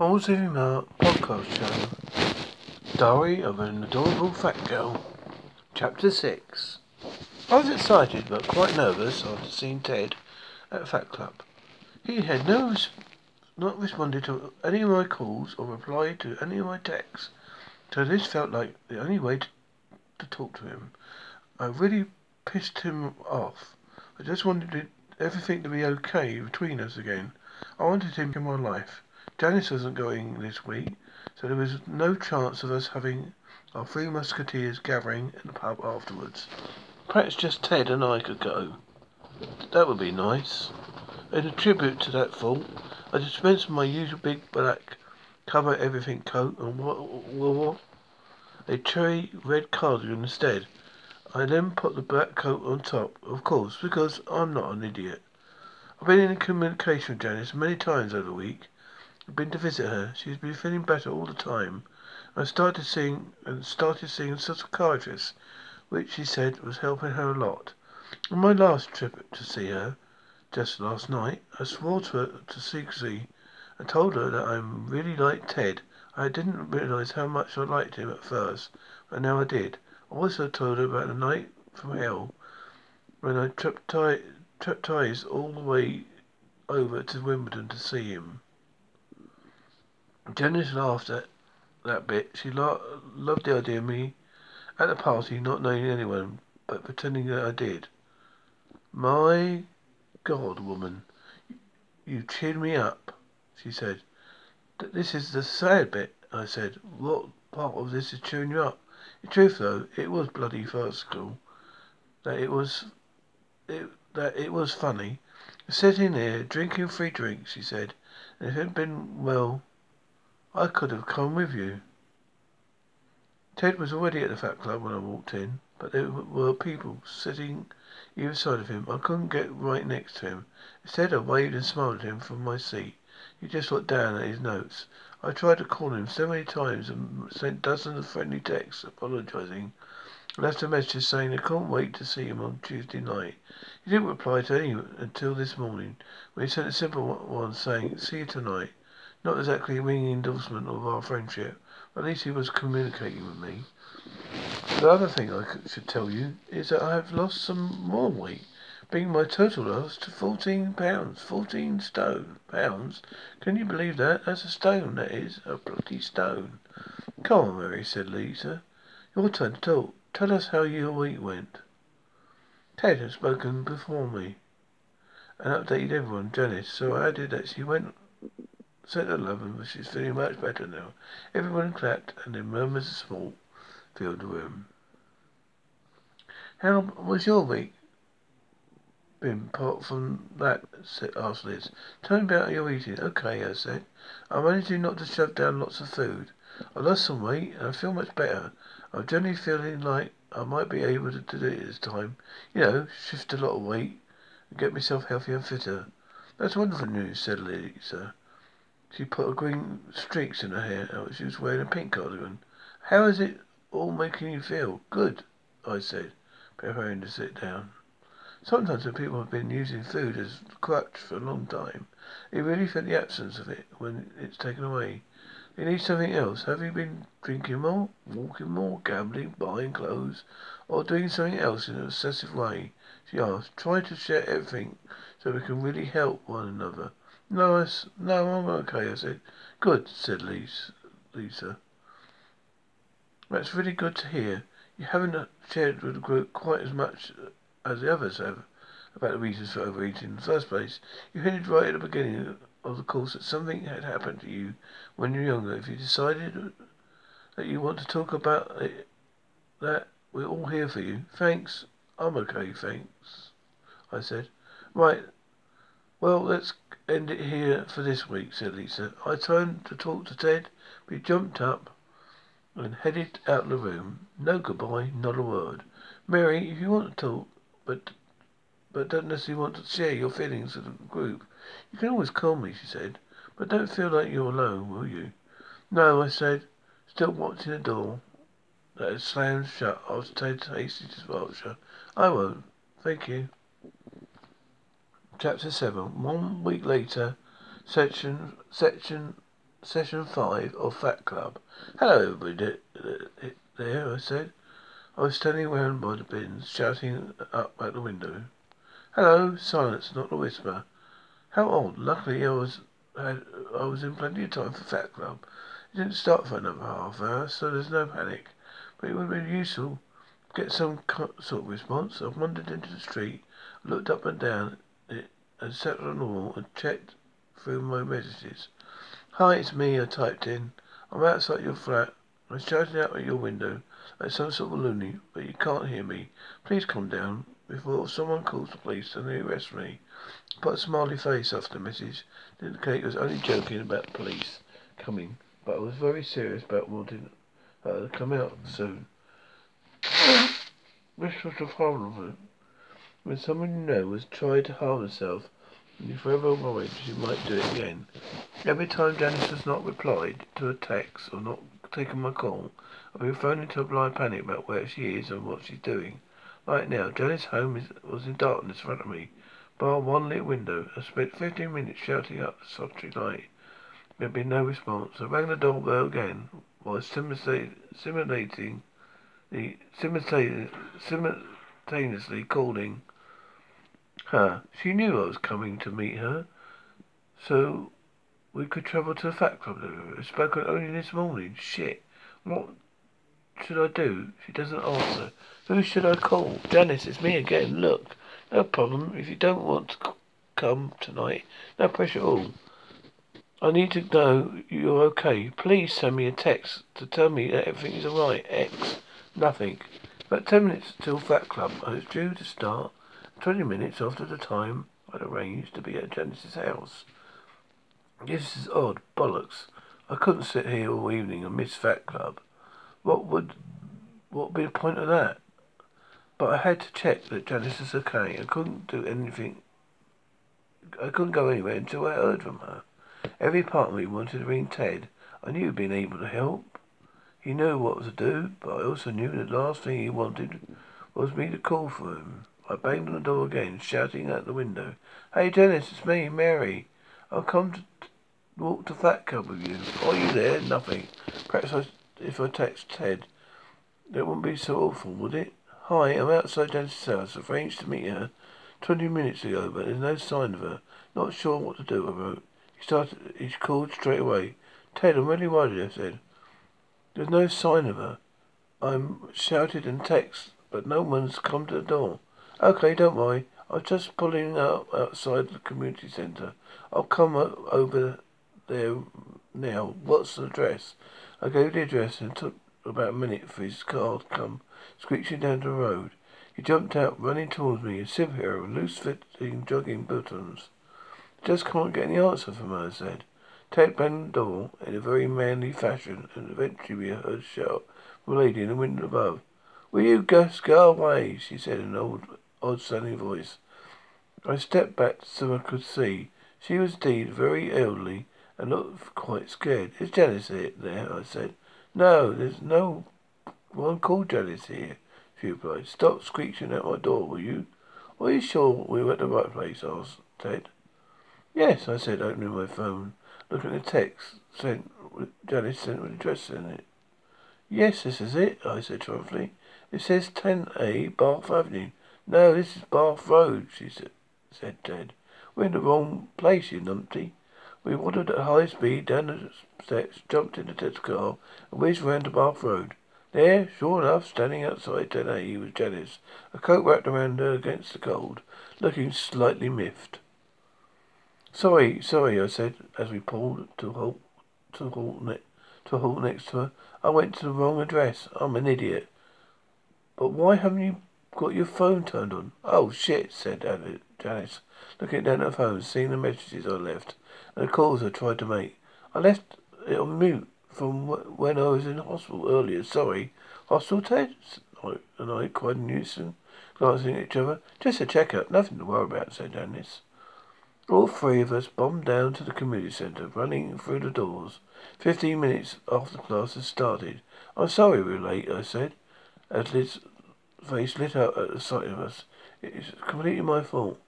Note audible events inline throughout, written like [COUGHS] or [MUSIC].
Mark podcast channel. Diary of an adorable fat girl. Chapter 6. I was excited but quite nervous after seeing Ted at Fat Club. He had no not responded to any of my calls or replied to any of my texts. So this felt like the only way to, to talk to him. I really pissed him off. I just wanted everything to be okay between us again. I wanted him in my life. Janice wasn't going this week, so there was no chance of us having our three musketeers gathering in the pub afterwards. Perhaps just Ted and I could go. That would be nice. In a tribute to that thought, I dispensed my usual big black cover everything coat and wore a cherry red cardigan instead. I then put the black coat on top, of course, because I'm not an idiot. I've been in communication with Janice many times over the week. Been to visit her. She's been feeling better all the time. I started seeing and started seeing a psychiatrist, which she said was helping her a lot. On my last trip to see her, just last night, I swore to her to secrecy I told her that I'm really liked Ted. I didn't realize how much I liked him at first, but now I did. I also told her about the night from hell when I traptized all the way over to Wimbledon to see him. Janice laughed at that bit. She lo- loved the idea of me at the party not knowing anyone, but pretending that I did. My God, woman, you cheered me up, she said. This is the sad bit, I said. What part of this is cheering you up? In truth, though, it was bloody farcical. That it was, it, that it was funny. Sitting there, drinking free drinks, she said. And if it had been, well, I could have come with you. Ted was already at the Fat Club when I walked in, but there were people sitting either side of him. I couldn't get right next to him. Instead, I waved and smiled at him from my seat. He just looked down at his notes. I tried to call him so many times and sent dozens of friendly texts apologizing. I left a message saying I couldn't wait to see him on Tuesday night. He didn't reply to any until this morning, when he sent a simple one saying, see you tonight. Not exactly a ringing endorsement of our friendship, but at least he was communicating with me. The other thing I should tell you is that I have lost some more weight, bringing my total loss to fourteen pounds. Fourteen stone pounds. Can you believe that? That's a stone, that is. A bloody stone. Come on, Mary, said Lisa. Your turn to talk. Tell us how your week went. Ted had spoken before me and updated everyone, Janice, so I added that she went Said at eleven, but she's feeling much better now. Everyone clapped, and then murmurs of small filled the room. How was your week? Been apart from that, said, asked Liz. Tell me about your eating. Okay, I said. I'm managing not to shove down lots of food. I lost some weight, and I feel much better. I'm generally feeling like I might be able to do it this time. You know, shift a lot of weight and get myself healthier and fitter. That's wonderful news, said Lisa. She put green streaks in her hair oh, she was wearing a pink cardigan. How is it all making you feel? Good, I said, preparing to sit down. Sometimes when people have been using food as a crutch for a long time, they really feel the absence of it when it's taken away. They need something else. Have you been drinking more, walking more, gambling, buying clothes, or doing something else in an obsessive way? She asked. Try to share everything so we can really help one another. No, I, no, I'm okay, I said. Good, said Lisa. Lisa. That's really good to hear. You haven't shared with the group quite as much uh, as the others have about the reasons for overeating in the first place. You hinted right at the beginning of the course that something had happened to you when you were younger. If you decided that you want to talk about it, that, we're all here for you. Thanks. I'm okay, thanks, I said. Right. Well, let's end it here for this week, said Lisa. I turned to talk to Ted, but he jumped up and headed out of the room. No goodbye, not a word. Mary, if you want to talk, but but don't necessarily want to share your feelings with the group, you can always call me, she said. But don't feel like you're alone, will you? No, I said, still watching the door that had slammed shut after Ted's hasty departure. I won't. Thank you. Chapter 7. One week later, section, section session five of Fat Club. Hello, everybody there, I said. I was standing around by the bins, shouting up at the window. Hello, silence, not a whisper. How odd. Luckily, I was had, I was in plenty of time for Fat Club. It didn't start for another half hour, so there's no panic. But it would have been useful to get some sort of response. I wandered into the street, looked up and down and sat on the wall and checked through my messages. Hi, it's me, I typed in. I'm outside your flat. I'm shouting out at your window like some sort of loony, but you can't hear me. Please calm down before someone calls the police and they arrest me. Put a smiley face after the message to indicate he was only joking about the police coming, but I was very serious about wanting her to come out soon. [COUGHS] this was the problem. When someone you know was trying to harm herself, and you're forever worried she might do it again. Every time Janice has not replied to a text or not taken my call, I've been thrown into a blind panic about where she is and what she's doing. Right now, Janice's home is, was in darkness in front of me bar one lit window. I spent fifteen minutes shouting up the sultry light. There had been no response. I rang the doorbell again while simulating simultaneously calling her. She knew I was coming to meet her, so we could travel to the Fat Club. I spoke only this morning. Shit. What should I do? She doesn't answer. Who should I call? Janice, it's me again. Look. No problem. If you don't want to come tonight, no pressure at all. I need to know you're okay. Please send me a text to tell me that everything is alright. X. Nothing. About ten minutes till Fat Club. I was due to start twenty minutes after the time I'd arranged to be at Janice's house. This is odd. Bollocks. I couldn't sit here all evening and miss Fat Club. What would what be the point of that? But I had to check that Janice was okay. I couldn't do anything. I couldn't go anywhere until I heard from her. Every part of me wanted to ring Ted. I knew he'd been able to help. He knew what to do, but I also knew the last thing he wanted was me to call for him. I banged on the door again, shouting out the window, Hey Dennis, it's me, Mary. I've come to walk to Fat Club with you. Are you there? Nothing. Perhaps I, if I text Ted, it wouldn't be so awful, would it? Hi, I'm outside Janice's house. I've Arranged to meet her twenty minutes ago, but there's no sign of her. Not sure what to do, I wrote. He started, he called straight away. Ted, I'm really worried, I said. There's no sign of her. I'm shouted and text, but no one's come to the door. Okay, don't worry. I'm just pulling up outside the community centre. I'll come over there now. What's the address? I gave the address and took about a minute for his car to come screeching down the road. He jumped out, running towards me, a superhero with loose-fitting jogging buttons. Just can't get any answer from her, I said. Ted banged the door in a very manly fashion, and eventually we heard a shout from a lady in the window above. Will you just go away? she said in an old, odd-sounding voice. I stepped back so I could see. She was indeed very elderly and looked quite scared. Is Janice there? I said. No, there's no one called Janice here, she replied. Stop screeching at my door, will you? Are you sure we were at the right place? asked Ted. Yes, I said, opening my phone, looking at the text sent Janice sent with address in it. Yes, this is it, I said triumphantly. It says 10A Bath Avenue. No, this is Bath Road, she said, said Ted. We're in the wrong place, you numpty. We wandered at high speed down the steps, jumped into Ted's car, and whizzed round to Bath Road. There, sure enough, standing outside 10A, he was Janice, a coat wrapped around her against the cold, looking slightly miffed. Sorry, sorry, I said, as we pulled to halt, to halt, ne- to halt next to her. I went to the wrong address. I'm an idiot. But why haven't you got your phone turned on? Oh, shit, said Janice, looking down at her phone, seeing the messages I left, and the calls I tried to make. I left it on mute from when I was in hospital earlier. Sorry. Hospital, Ted? And I cried in unison, glancing at each other. Just a checkup. Nothing to worry about, said Janice. All three of us bombed down to the community centre, running through the doors. Fifteen minutes after class had started. I'm sorry we were late, I said, as his face lit up at the sight of us. It's completely my fault.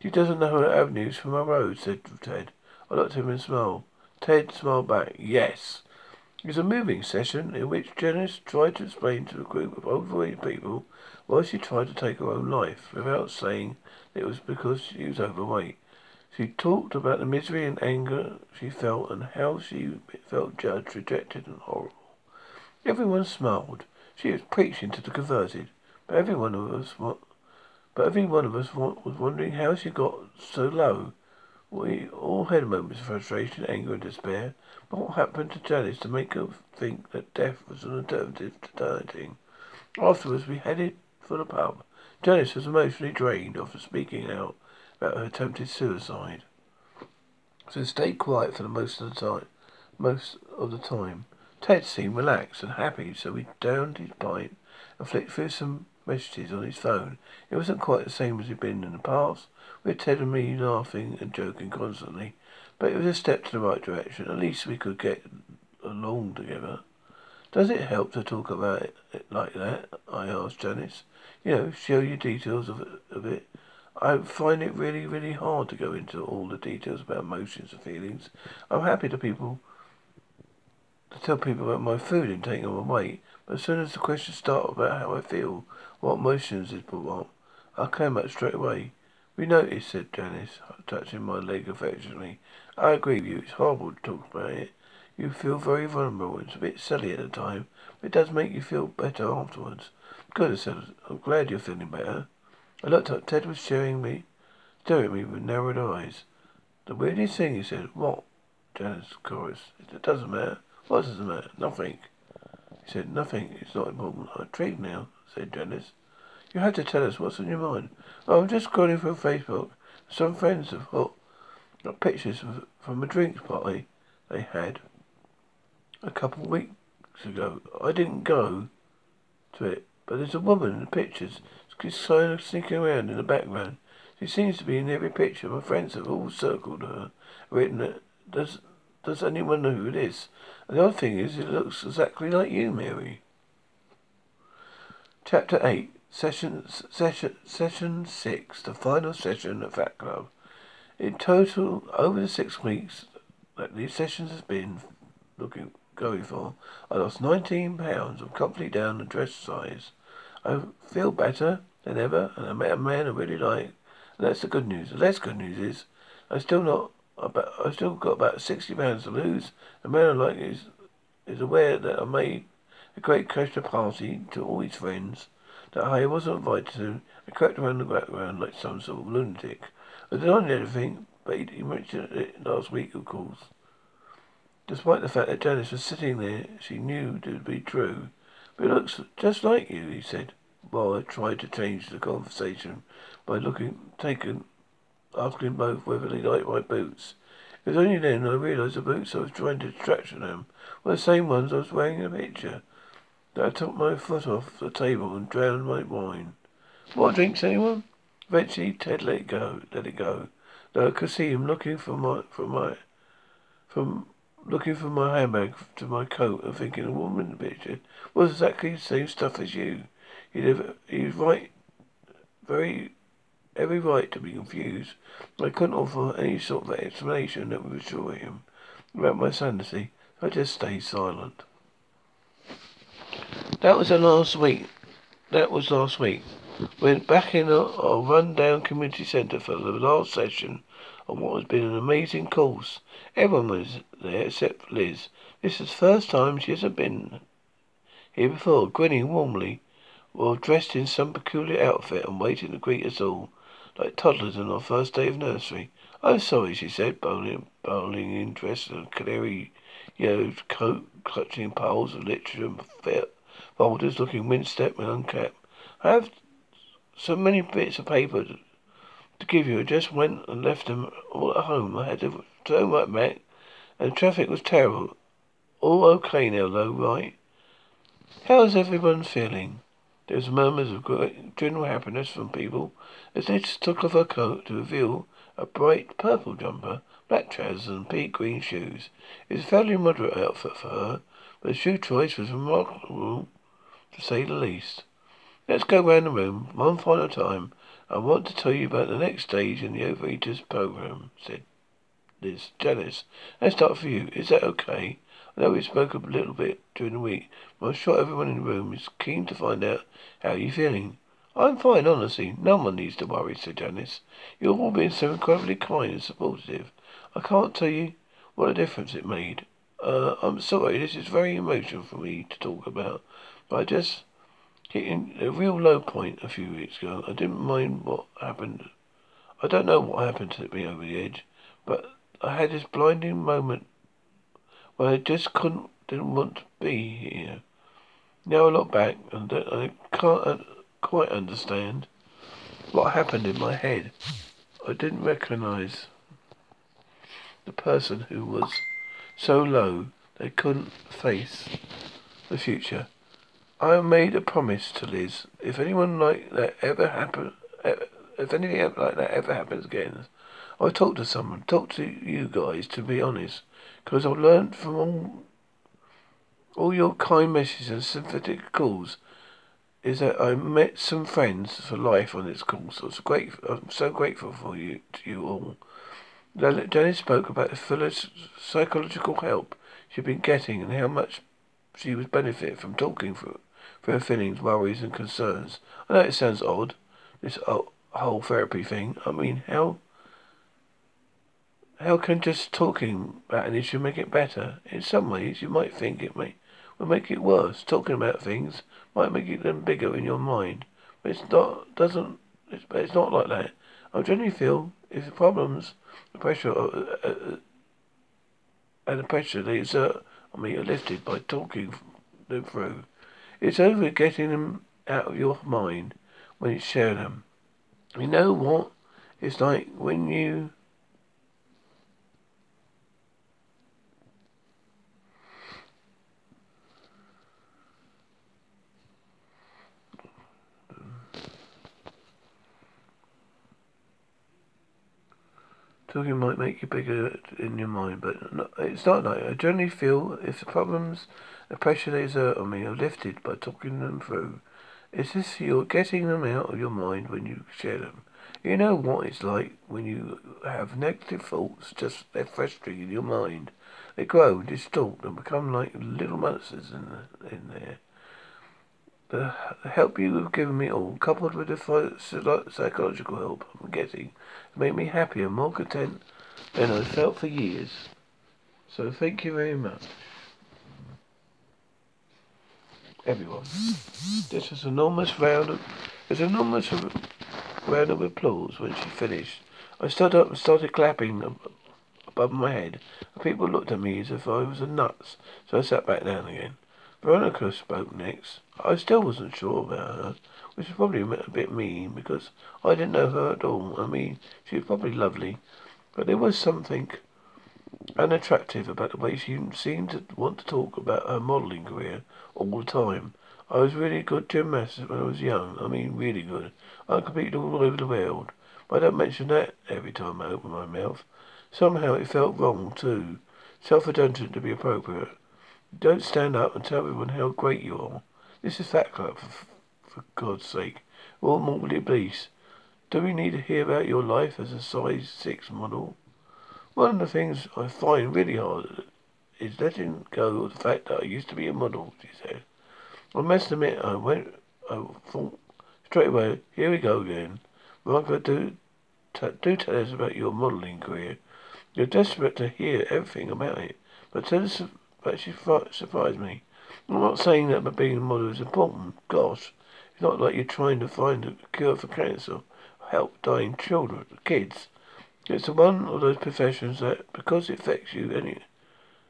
She doesn't know her avenues from her road, said Ted. I looked at him and smiled. Ted smiled back. Yes. It was a moving session in which Janice tried to explain to a group of overweight people why she tried to take her own life without saying it was because she was overweight. She talked about the misery and anger she felt and how she felt judged, rejected and horrible. Everyone smiled. She was preaching to the converted. But every one of us, but every one of us was wondering how she got so low. We all had moments of frustration, anger and despair. But what happened to Janice to make her think that death was an alternative to dieting? Afterwards, we headed for the pub. Janice was emotionally drained after speaking out about her attempted suicide. So stayed quiet for the most of the time. Most of the time. Ted seemed relaxed and happy, so we downed his pint and flicked through some messages on his phone. It wasn't quite the same as it had been in the past, with Ted and me laughing and joking constantly, but it was a step to the right direction. At least we could get along together. Does it help to talk about it like that? I asked Janice. You know, show you details of it, of it. I find it really, really hard to go into all the details about emotions and feelings. I'm happy to people to tell people about my food and taking my weight, but as soon as the questions start about how I feel, what motions is brought up, I came out straight away. We noticed, said Janice, touching my leg affectionately. I agree with you, it's horrible to talk about it. You feel very vulnerable. It's a bit silly at the time, but it does make you feel better afterwards. Good, I said. I'm glad you're feeling better. I looked up. Ted was staring me, staring at me with narrowed eyes. The weirdest thing, he said. What? Janice chorused. It doesn't matter. What does it matter? Nothing. He said, nothing. It's not important. I'm intrigued now, said Janice. You have to tell us what's on your mind. I'm just scrolling through Facebook. Some friends have got, got pictures of, from a drinks party they had a couple of weeks ago. I didn't go to it, but there's a woman in the pictures. She's kind of sneaking around in the background. She seems to be in every picture. My friends have all circled her, written it. Does does anyone know who it is? And the other thing is, it looks exactly like you, Mary. Chapter 8, Session, session, session 6, the final session at Fat Club. In total, over the six weeks that these sessions has been looking going for, I lost 19 pounds. I'm comfortably down the dress size. I feel better than ever, and I met a man I really like. And that's the good news. The less good news is, I'm still not about, I still got about sixty pounds to lose. The man I like is is aware that I made a great Christmas party to all his friends that I wasn't invited to. I crept around the background like some sort of lunatic. I denied everything, but he, mentioned it last week, of course. Despite the fact that Janice was sitting there, she knew it would be true. But it looks just like you, he said, while I tried to change the conversation by looking, taken asking both whether they liked my boots. It was only then I realised the boots I was trying to distract from them were the same ones I was wearing in the picture. That I took my foot off the table and drowned my wine. More drinks, anyone? Eventually, Ted let it go. Let it go. Though I could see him looking for my, for my, from looking from my handbag to my coat and thinking a woman in the picture was exactly the same stuff as you. He'd he was right, very every right to be confused. I couldn't offer any sort of explanation that would reassure him about my sanity. I just stayed silent. That was the last week. That was last week. Went back in a run-down community centre for the last session of what has been an amazing course. Everyone was there except Liz. This is the first time she hasn't been here before, grinning warmly, while dressed in some peculiar outfit and waiting to greet us all like toddlers on our first day of nursery. I'm sorry, she said, bowling, bowling in dress in a canary yellow coat, clutching piles of literature and folders, looking wind-step and uncapped. I have so many bits of paper to, give you. I just went and left them all at home. I had to turn right back, and traffic was terrible. All okay now, though, right? How's everyone feeling? There was murmurs of great general happiness from people as Liz took off her coat to reveal a bright purple jumper, black trousers, and pea green shoes. It was a fairly moderate outfit for her, but the shoe choice was remarkable, to say the least. Let's go round the room, one final time. I want to tell you about the next stage in the Overeaters program, said Liz. Janice, let's start for you. Is that okay? I know we spoke a little bit during the week, but I'm sure everyone in the room is keen to find out how you're feeling. I'm fine, honestly. No one needs to worry, said Janice. You've all been so incredibly kind and supportive. I can't tell you what a difference it made. Uh, I'm sorry, this is very emotional for me to talk about, but I just hitting a real low point a few weeks ago. I didn't mind what happened. I don't know what happened to me over the edge, but I had this blinding moment when I just couldn't, didn't want to be here. Now I look back and I can't uh, quite understand what happened in my head. I didn't recognize the person who was so low they couldn't face the future. I made a promise to Liz. If anyone like that ever happen, if anything like that ever happens again, I'll talk to someone. Talk to you guys, to be honest, because I've learned from all, all your kind messages and sympathetic calls. Is that I met some friends for life on this course. So was grateful. I'm so grateful for you, to you all. Janice spoke about the psychological help she'd been getting and how much she would benefit from talking for her feelings, worries, and concerns. I know it sounds odd, this whole therapy thing. I mean, how how can just talking about an issue make it better? In some ways, you might think it may will make it worse. Talking about things might make it them bigger in your mind, but it's not. Doesn't. It's, it's not like that. I generally feel if the problems the pressure uh, uh, uh, and the pressure they exert on me are lifted by talking them through. It's over getting them out of your mind when you share them. You know what? It's like when you Talking might make you bigger in your mind, but it's not like I generally feel if the problems, the pressure they exert on me are lifted by talking them through. It's as you're getting them out of your mind when you share them. You know what it's like when you have negative thoughts just they're festering in your mind. They grow, distort, and become like little monsters in the, in there. The help you have given me all, coupled with the psychological help I'm getting, made me happier, more content than I felt for years. So thank you very much. Everyone. This was an enormous round of an enormous round of applause when she finished. I stood up and started clapping above my head. People looked at me as if I was a nuts, so I sat back down again. Veronica spoke next. I still wasn't sure about her, which was probably a bit mean because I didn't know her at all. I mean, she was probably lovely, but there was something unattractive about the way she seemed to want to talk about her modelling career all the time. I was really good gymnast when I was young. I mean, really good. I competed all over the world. But I don't mention that every time I open my mouth. Somehow it felt wrong, too. Self-redundant to be appropriate. Don't stand up and tell everyone how great you are. This is Fat Club, for, for God's sake. All mortally obese. Do we need to hear about your life as a size 6 model? One of the things I find really hard is letting go of the fact that I used to be a model, she said. I must admit, I went, I thought straight away, here we go again. Margaret, do, t- do tell us about your modelling career. You're desperate to hear everything about it, but tell us but she surprised me. I'm not saying that but being a model is important. Gosh, it's not like you're trying to find a cure for cancer, help dying children, kids. It's one of those professions that, because it affects you any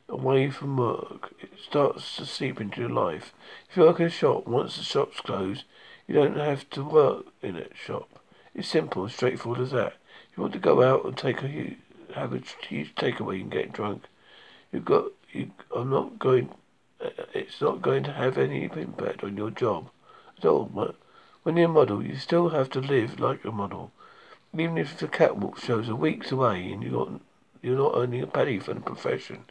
away from work, it starts to seep into your life. If you work in a shop, once the shop's closed, you don't have to work in that shop. It's simple, straightforward as that. If you want to go out and take a have a huge takeaway and get drunk, you've got you are not going. Uh, it's not going to have any impact on your job at all. But when you're a model, you still have to live like a model. Even if the catwalk shows are weeks away and you got you're not earning a penny for the profession.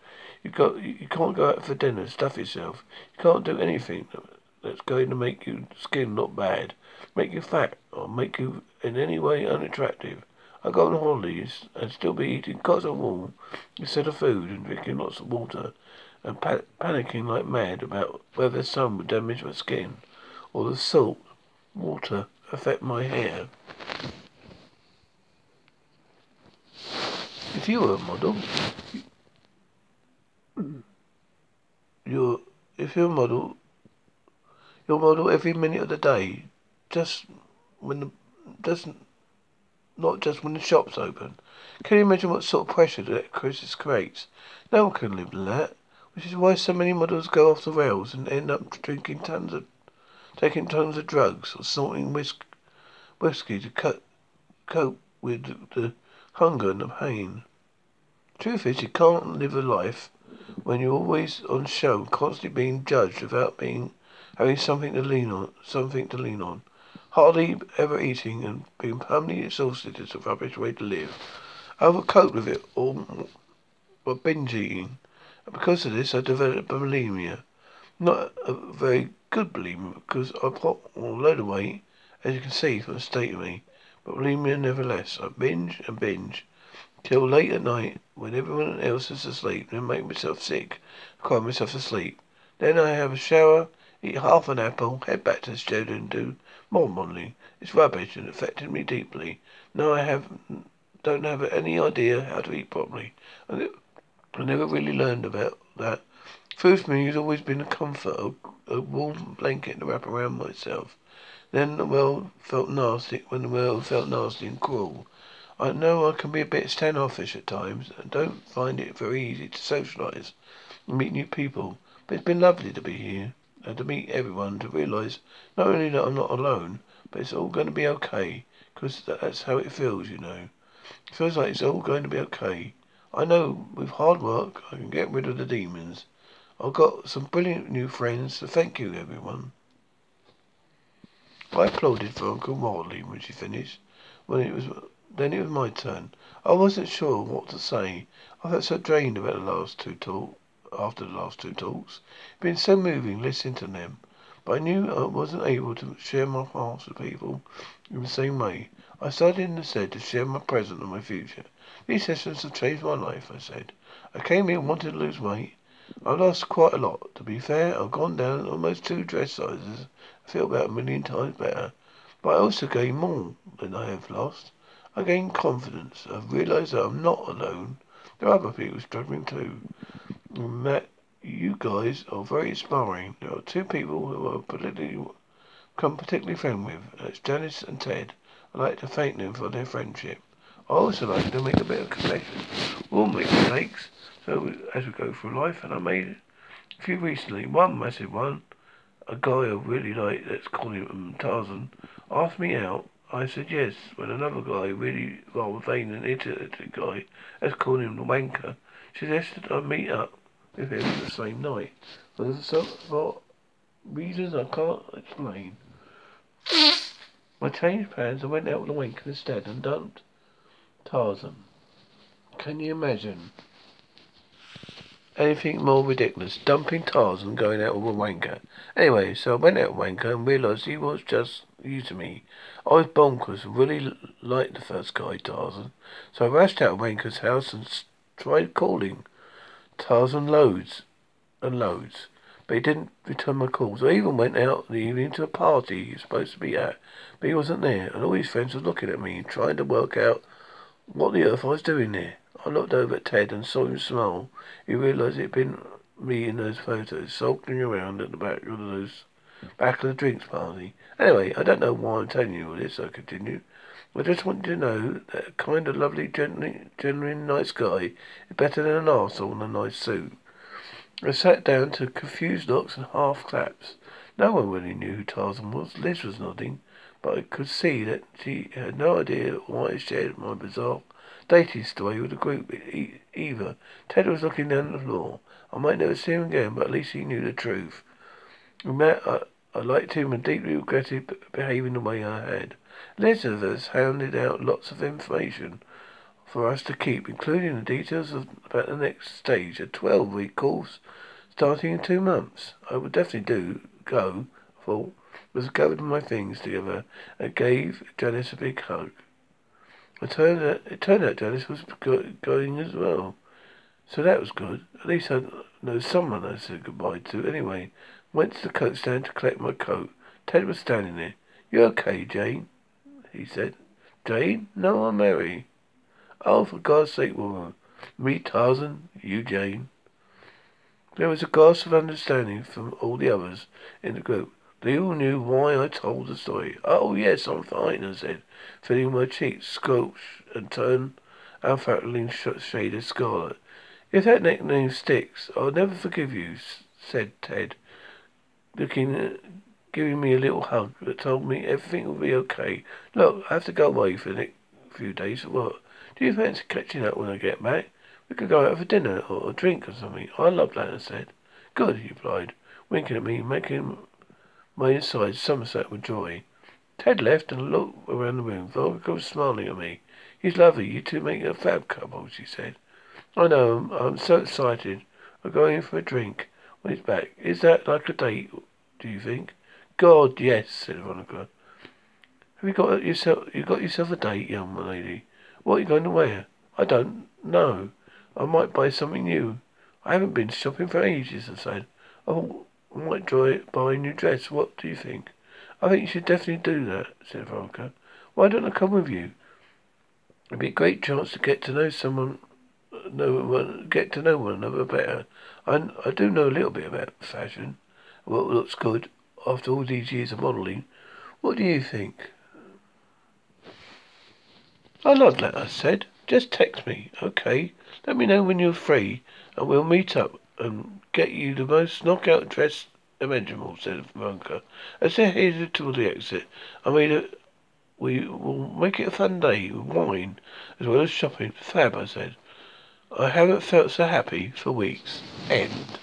You got you can't go out for dinner, stuff yourself. You can't do anything that's going to make your skin look bad, make you fat, or make you in any way unattractive. I go on holidays and still be eating cotton wool instead of food and drinking lots of water and pa- panicking like mad about whether the sun would damage my skin or the salt water affect my hair. If you were a model, you're if you're a model, you're a model every minute of the day, just when the doesn't not just when the shop's open. Can you imagine what sort of pressure that crisis creates? No one can live in that, which is why so many models go off the rails and end up drinking tons of, taking tons of drugs or snorting whisk, whiskey to cut, cope with the, the hunger and the pain. Truth is, you can't live a life when you're always on show, constantly being judged without being having something to lean on, something to lean on. Hardly ever eating and being permanently exhausted is a rubbish way to live. I would with it all by binge eating. And because of this, I developed bulimia. Not a very good bulimia because I put on a load of weight, as you can see from the state of me. But bulimia nevertheless. I binge and binge till late at night when everyone else is asleep and make myself sick, cry myself to sleep. Then I have a shower, eat half an apple, head back to the studio and do more modelling. It's rubbish and affected me deeply. Now I have don't have any idea how to eat properly. I, I never really learned about that. Food for me has always been a comfort, a, a warm blanket to wrap around myself. Then the world felt nasty when the world felt nasty and cruel. I know I can be a bit standoffish at times and don't find it very easy to socialise and meet new people, but it's been lovely to be here and to meet everyone, to realise not only that I'm not alone, but it's all going to be okay, because that's how it feels, you know. It feels like it's all going to be okay. I know with hard work I can get rid of the demons. I've got some brilliant new friends, so thank you, everyone. I applauded for Uncle Wildly when she finished. When it was then it was my turn. I wasn't sure what to say. I felt so drained about the last two talk after the last two talks. It'd been so moving listening to them. But I knew I wasn't able to share my past with people in the same way. I started instead to share my present and my future. These sessions have changed my life, I said. I came here wanted to lose weight. I've lost quite a lot. To be fair, I've gone down almost two dress sizes. I feel about a million times better. But I also gained more than I have lost. I gained confidence. I've realized that I'm not alone. There are other people struggling too. That you guys are very inspiring. There are two people who are politically come particularly friend with. That's Janice and Ted. I'd like to thank them for their friendship. I also like to make a bit of confession. We all make mistakes, so as we go through life, and I made a few recently. One massive one. A guy I really like, let's call him Tarzan, asked me out I said yes, when another guy, really rather vain and iterative guy, let's him the wanker, suggested I meet up with him the same night. For, some, for reasons I can't explain. I changed plans and went out with the wanker instead and dumped Tarzan. Can you imagine? anything more ridiculous. Dumping Tarzan going out with a wanker. Anyway, so I went out with wanker and realised he was just used to me. I was bonkers, really liked the first guy, Tarzan. So I rushed out of Wanker's house and tried calling Tarzan loads and loads. But he didn't return my calls. I even went out in the evening to a party he was supposed to be at, but he wasn't there, and all his friends were looking at me and trying to work out what the earth I was doing there. I looked over at Ted and saw him smile. He realised it had been me in those photos, sulking around at the back of those back of the drinks party. Anyway, I don't know why I'm telling you all this, I continued. I just want you to know that a kind of lovely, genuine, genuine nice guy is better than an arsehole in a nice suit. I sat down to confused looks and half claps. No one really knew who Tarzan was. Liz was nodding, but I could see that she had no idea why I shared my bizarre dating story with a group either. Ted was looking down the floor. I might never see him again, but at least he knew the truth. We met. I, I liked him and deeply regretted behaving the way I had. Elizabeth handed out lots of information for us to keep, including the details of, about the next stage, a 12-week course starting in two months. I would definitely do go. For was gathered my things together and gave Janice a big hug. It turned out, it turned out Janice was go, going as well. So that was good. At least I know someone I said goodbye to. Anyway, went to the coat stand to collect my coat. Ted was standing there. You okay, Jane? He said. Jane? No, I'm Mary. Oh, for God's sake, woman. Me, Tarzan. You, Jane. There was a gasp of understanding from all the others in the group. They all knew why I told the story. Oh, yes, I'm fine, I said, feeling my cheeks scorch and turn unfathoming shade of scarlet. If that nickname sticks, I'll never forgive you, said Ted, looking, at, giving me a little hug that told me everything will be okay. Look, I have to go away for next few days. What? Do you fancy catching up when I get back? We could go out for dinner or a drink or something. I love that, I said. Good, he replied, winking at me, making my insides somerset with joy. Ted left and looked around the room. Veronica was smiling at me. He's lovely. You two make a fab couple, she said. I know. I'm, I'm so excited. We're going for a drink when he's back. Is that like a date, do you think? God, yes, said Veronica. Have you got yourself you got yourself a date, young lady? What are you going to wear? I don't know. I might buy something new. I haven't been shopping for ages, I said. Oh, I might try buy a new dress. What do you think? I think you should definitely do that, said Veronica. Why don't I come with you? It'd be a great chance to get to know someone, uh, know one, get to know one another better. I, I do know a little bit about fashion, what looks good after all these years of modelling. What do you think? I love that, I said. Just text me, okay? Let me know when you're free, and we'll meet up and get you the most knockout dress imaginable, said Veronica. As they headed toward the exit, I made a uh, we will make it a fun day with wine as well as shopping. Fab, I said. I haven't felt so happy for weeks. End.